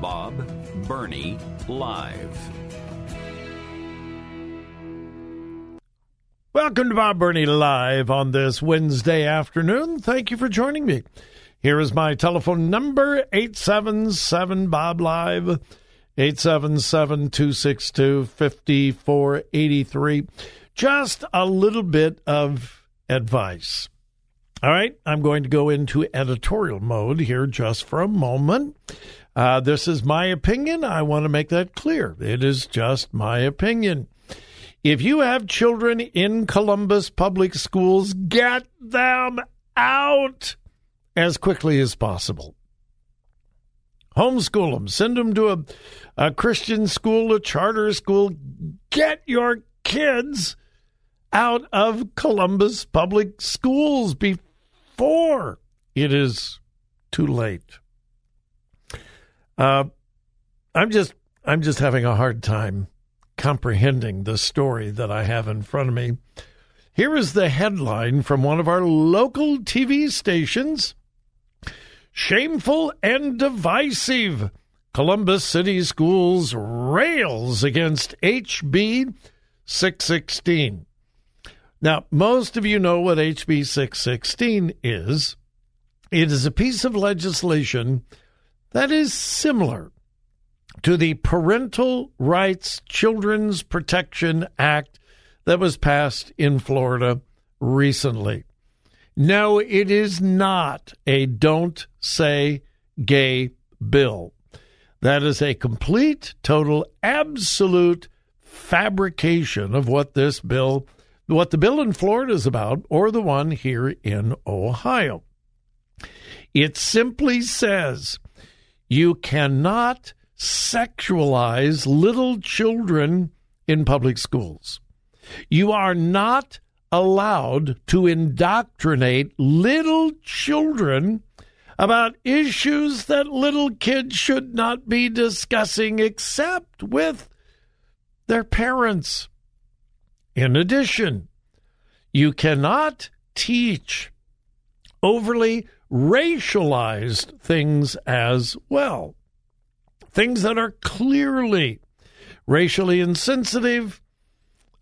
Bob Burney Live. Welcome to Bob Burney Live on this Wednesday afternoon. Thank you for joining me. Here is my telephone number 877 Bob Live 877 262 5483. Just a little bit of advice. All right, I'm going to go into editorial mode here just for a moment. Uh, this is my opinion. I want to make that clear. It is just my opinion. If you have children in Columbus public schools, get them out as quickly as possible. Homeschool them. Send them to a, a Christian school, a charter school. Get your kids out of Columbus public schools before it is too late. Uh, I'm just I'm just having a hard time comprehending the story that I have in front of me. Here is the headline from one of our local TV stations. Shameful and divisive. Columbus City Schools rails against HB 616. Now, most of you know what HB 616 is. It is a piece of legislation that is similar to the Parental Rights Children's Protection Act that was passed in Florida recently. No, it is not a don't say gay bill. That is a complete, total, absolute fabrication of what this bill, what the bill in Florida is about, or the one here in Ohio. It simply says you cannot sexualize little children in public schools. You are not allowed to indoctrinate little children about issues that little kids should not be discussing except with their parents. In addition, you cannot teach overly racialized things as well. Things that are clearly racially insensitive,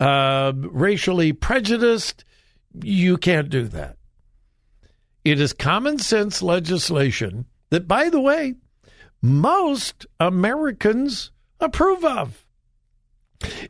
uh, racially prejudiced. You can't do that. It is common sense legislation that, by the way, most Americans approve of.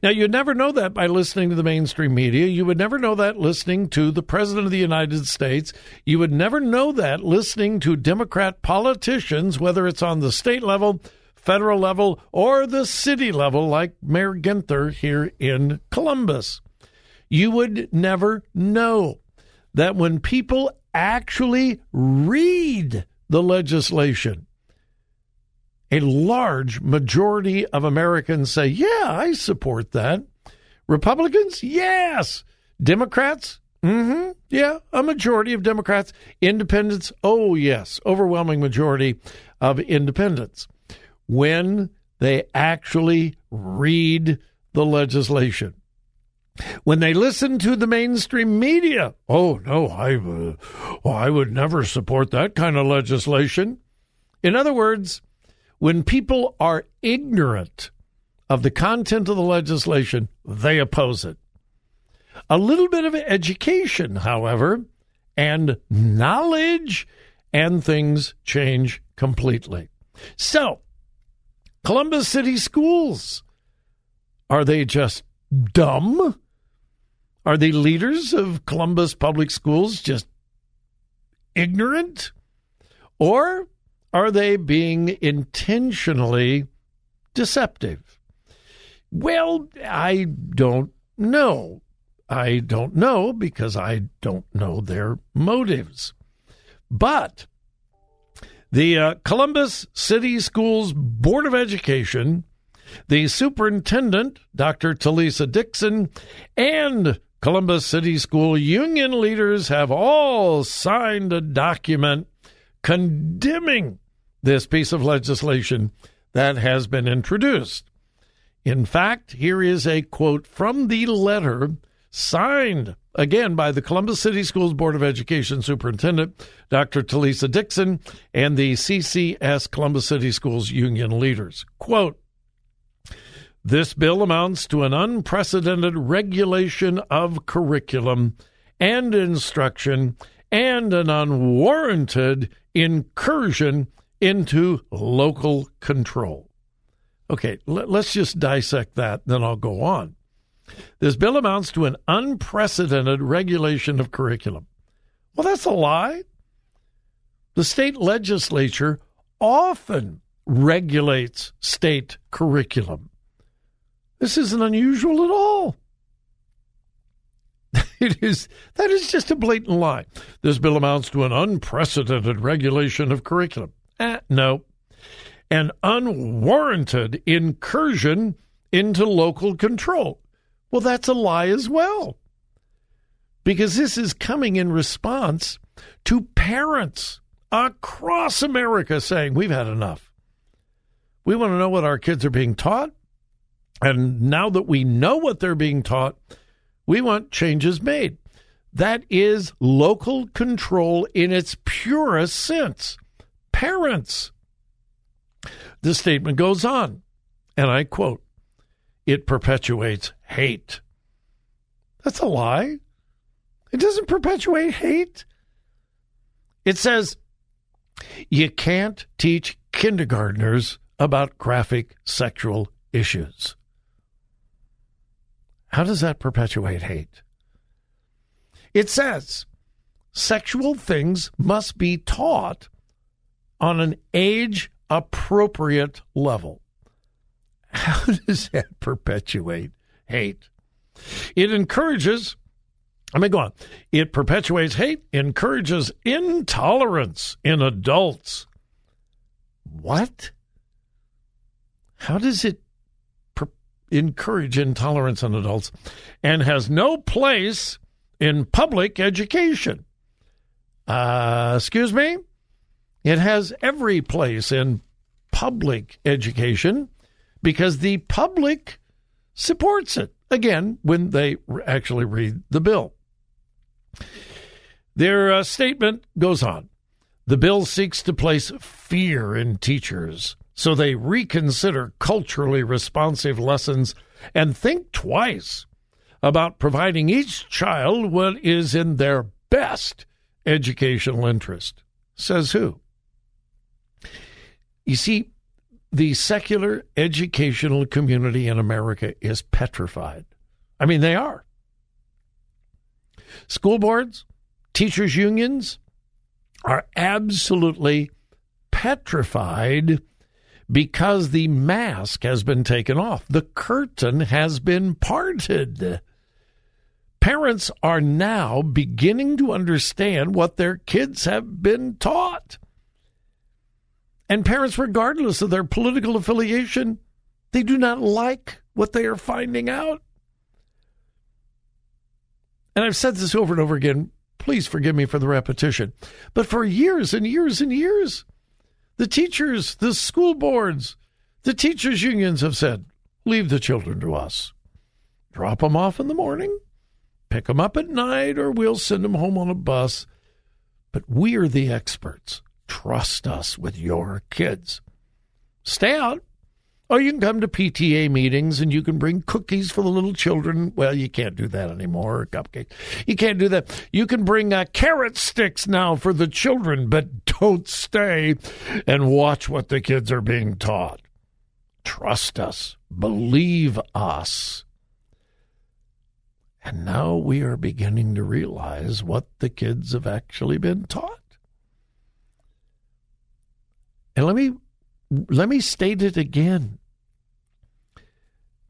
Now, you'd never know that by listening to the mainstream media. You would never know that listening to the President of the United States. You would never know that listening to Democrat politicians, whether it's on the state level, federal level, or the city level, like Mayor Ginther here in Columbus. You would never know that when people actually read the legislation. A large majority of Americans say, yeah, I support that. Republicans, yes. Democrats, mm-hmm, yeah, a majority of Democrats. Independents, oh, yes, overwhelming majority of independents. When they actually read the legislation. When they listen to the mainstream media, oh no, I, uh, I would never support that kind of legislation. In other words, when people are ignorant of the content of the legislation, they oppose it. A little bit of education, however, and knowledge, and things change completely. So, Columbus City Schools, are they just dumb? Are the leaders of Columbus Public Schools just ignorant? Or are they being intentionally deceptive? Well, I don't know. I don't know because I don't know their motives. But the uh, Columbus City Schools Board of Education, the superintendent, Dr. Talisa Dixon, and Columbus City School union leaders have all signed a document condemning this piece of legislation that has been introduced. In fact, here is a quote from the letter signed again by the Columbus City Schools Board of Education Superintendent, Dr. Talisa Dixon, and the CCS Columbus City Schools Union leaders. Quote, this bill amounts to an unprecedented regulation of curriculum and instruction and an unwarranted incursion into local control. Okay, let, us just dissect that, then I'll go on. This bill amounts to an unprecedented regulation of curriculum. Well, that's a lie. The state legislature often regulates state curriculum. This isn't unusual at all. It is that is just a blatant lie. This bill amounts to an unprecedented regulation of curriculum. Eh, no. An unwarranted incursion into local control. Well, that's a lie as well. Because this is coming in response to parents across America saying, We've had enough. We want to know what our kids are being taught. And now that we know what they're being taught, we want changes made. That is local control in its purest sense. Parents. The statement goes on, and I quote it perpetuates hate. That's a lie. It doesn't perpetuate hate. It says you can't teach kindergartners about graphic sexual issues. How does that perpetuate hate? It says sexual things must be taught on an age appropriate level. How does that perpetuate hate? It encourages, I mean, go on. It perpetuates hate, encourages intolerance in adults. What? How does it per- encourage intolerance in adults and has no place in public education? Uh, excuse me? It has every place in public education because the public supports it. Again, when they actually read the bill. Their uh, statement goes on. The bill seeks to place fear in teachers so they reconsider culturally responsive lessons and think twice about providing each child what is in their best educational interest. Says who? You see, the secular educational community in America is petrified. I mean, they are. School boards, teachers' unions are absolutely petrified because the mask has been taken off. The curtain has been parted. Parents are now beginning to understand what their kids have been taught. And parents, regardless of their political affiliation, they do not like what they are finding out. And I've said this over and over again. Please forgive me for the repetition. But for years and years and years, the teachers, the school boards, the teachers' unions have said, leave the children to us. Drop them off in the morning, pick them up at night, or we'll send them home on a bus. But we're the experts. Trust us with your kids. Stay out, or you can come to PTA meetings and you can bring cookies for the little children. Well, you can't do that anymore, or cupcakes. You can't do that. You can bring uh, carrot sticks now for the children, but don't stay and watch what the kids are being taught. Trust us. Believe us. And now we are beginning to realize what the kids have actually been taught. And let me let me state it again.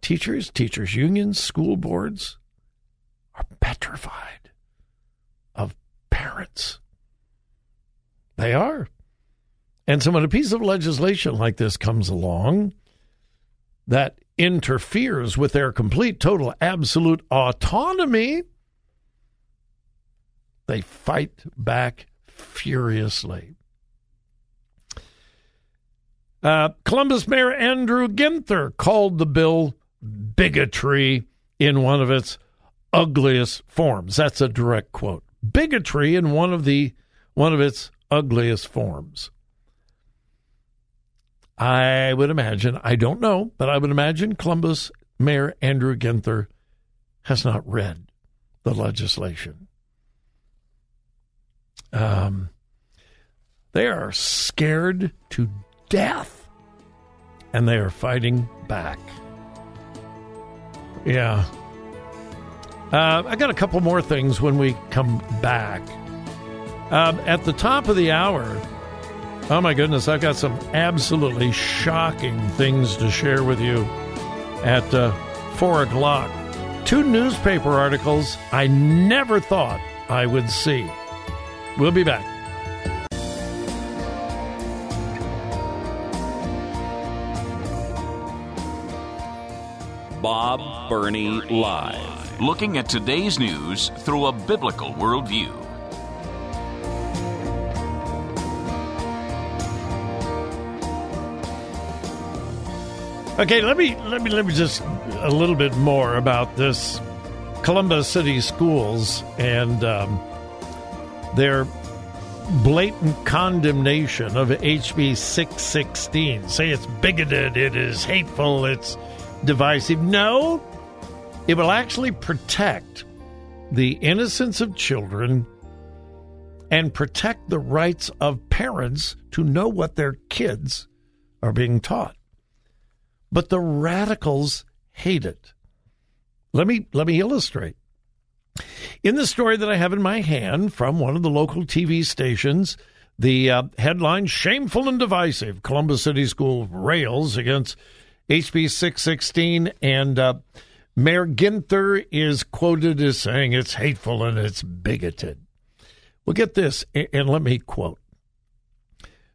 Teachers, teachers unions, school boards are petrified of parents. They are. And so when a piece of legislation like this comes along that interferes with their complete, total, absolute autonomy, they fight back furiously. Uh, Columbus Mayor Andrew Ginther called the bill bigotry in one of its ugliest forms. That's a direct quote. Bigotry in one of the one of its ugliest forms. I would imagine, I don't know, but I would imagine Columbus Mayor Andrew Ginther has not read the legislation. Um, they are scared to death, and they are fighting back. Yeah. Uh, I got a couple more things when we come back. Um, at the top of the hour, oh my goodness, I've got some absolutely shocking things to share with you at uh, 4 o'clock. Two newspaper articles I never thought I would see. We'll be back. Bob Burney Live. Looking at today's news through a biblical worldview. Okay, let me let me let me just a little bit more about this Columbus City Schools and um, their blatant condemnation of HB 616. Say it's bigoted, it is hateful, it's divisive. No, it will actually protect the innocence of children and protect the rights of parents to know what their kids are being taught. But the radicals hate it. Let me let me illustrate. In the story that I have in my hand from one of the local TV stations, the uh, headline Shameful and Divisive Columbus City School rails against HB 616. And uh, Mayor Ginther is quoted as saying it's hateful and it's bigoted. Well, get this, and let me quote.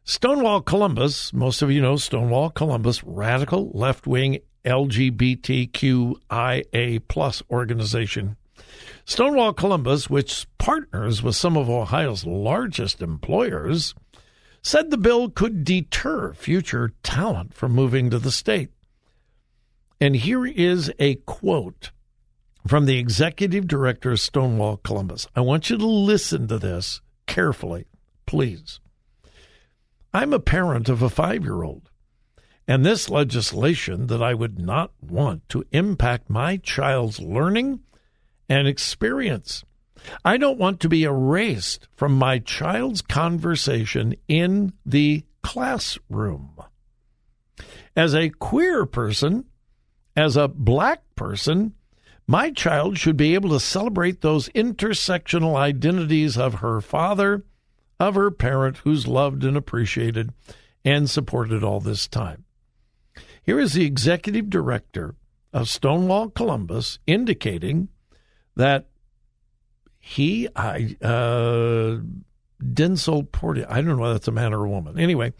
Stonewall Columbus, most of you know Stonewall Columbus, radical left wing LGBTQIA plus organization. Stonewall Columbus, which partners with some of Ohio's largest employers, said the bill could deter future talent from moving to the state. And here is a quote from the executive director of Stonewall Columbus. I want you to listen to this carefully, please. I'm a parent of a five year old, and this legislation that I would not want to impact my child's learning and experience. I don't want to be erased from my child's conversation in the classroom. As a queer person, as a black person, my child should be able to celebrate those intersectional identities of her father, of her parent who's loved and appreciated and supported all this time. Here is the executive director of Stonewall Columbus indicating that he, I, uh, Densil Porteous, I don't know whether that's a man or a woman. Anyway,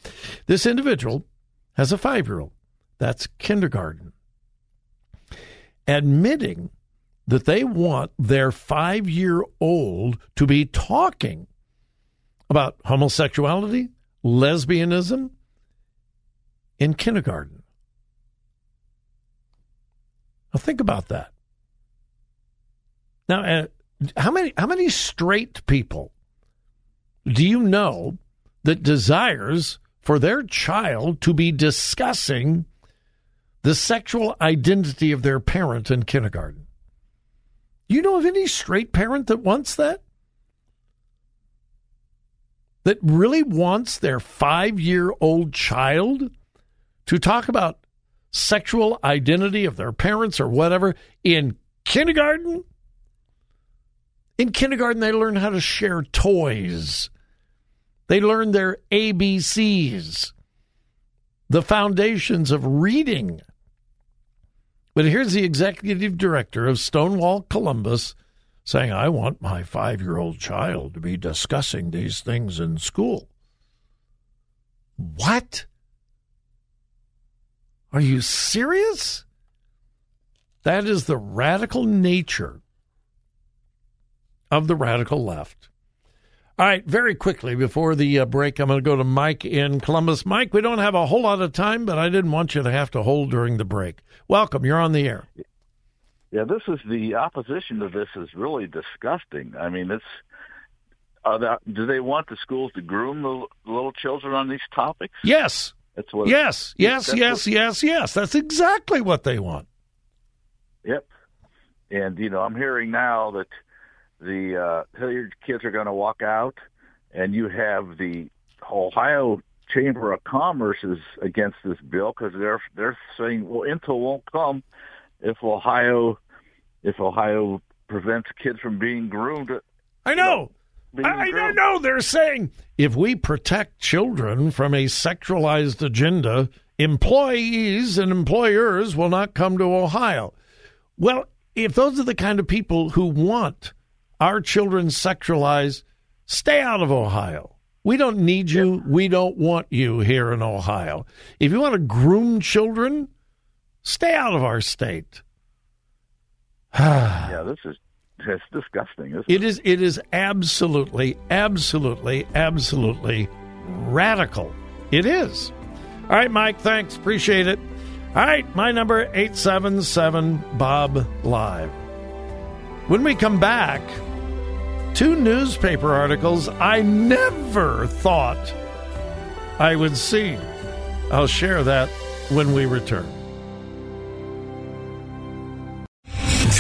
this individual has a five year old. That's kindergarten. Admitting that they want their five year old to be talking about homosexuality, lesbianism in kindergarten. Now think about that. Now, uh, how many how many straight people do you know that desires for their child to be discussing the sexual identity of their parent in kindergarten? You know of any straight parent that wants that? That really wants their five year old child to talk about sexual identity of their parents or whatever in kindergarten? In kindergarten, they learn how to share toys. They learn their ABCs, the foundations of reading. But here's the executive director of Stonewall Columbus saying, I want my five year old child to be discussing these things in school. What? Are you serious? That is the radical nature of the radical left. All right, very quickly before the uh, break, I'm going to go to Mike in Columbus. Mike, we don't have a whole lot of time, but I didn't want you to have to hold during the break. Welcome, you're on the air. Yeah, this is the opposition to this is really disgusting. I mean, it's they, do they want the schools to groom the little children on these topics? Yes. That's what. Yes, yes, yes, what, yes, yes. That's exactly what they want. Yep. And you know, I'm hearing now that the uh, Hilliard kids are going to walk out, and you have the Ohio Chamber of Commerce is against this bill because they're they're saying, well, Intel won't come if Ohio if Ohio prevents kids from being groomed. I know. I, I know. They're saying if we protect children from a sexualized agenda, employees and employers will not come to Ohio. Well, if those are the kind of people who want our children sexualize, stay out of Ohio. We don't need you. We don't want you here in Ohio. If you want to groom children, stay out of our state. yeah, this is it's disgusting. It, it is. It is absolutely, absolutely, absolutely radical. It is. All right, Mike. Thanks. Appreciate it. All right, my number eight seven seven Bob Live. When we come back, two newspaper articles I never thought I would see. I'll share that when we return.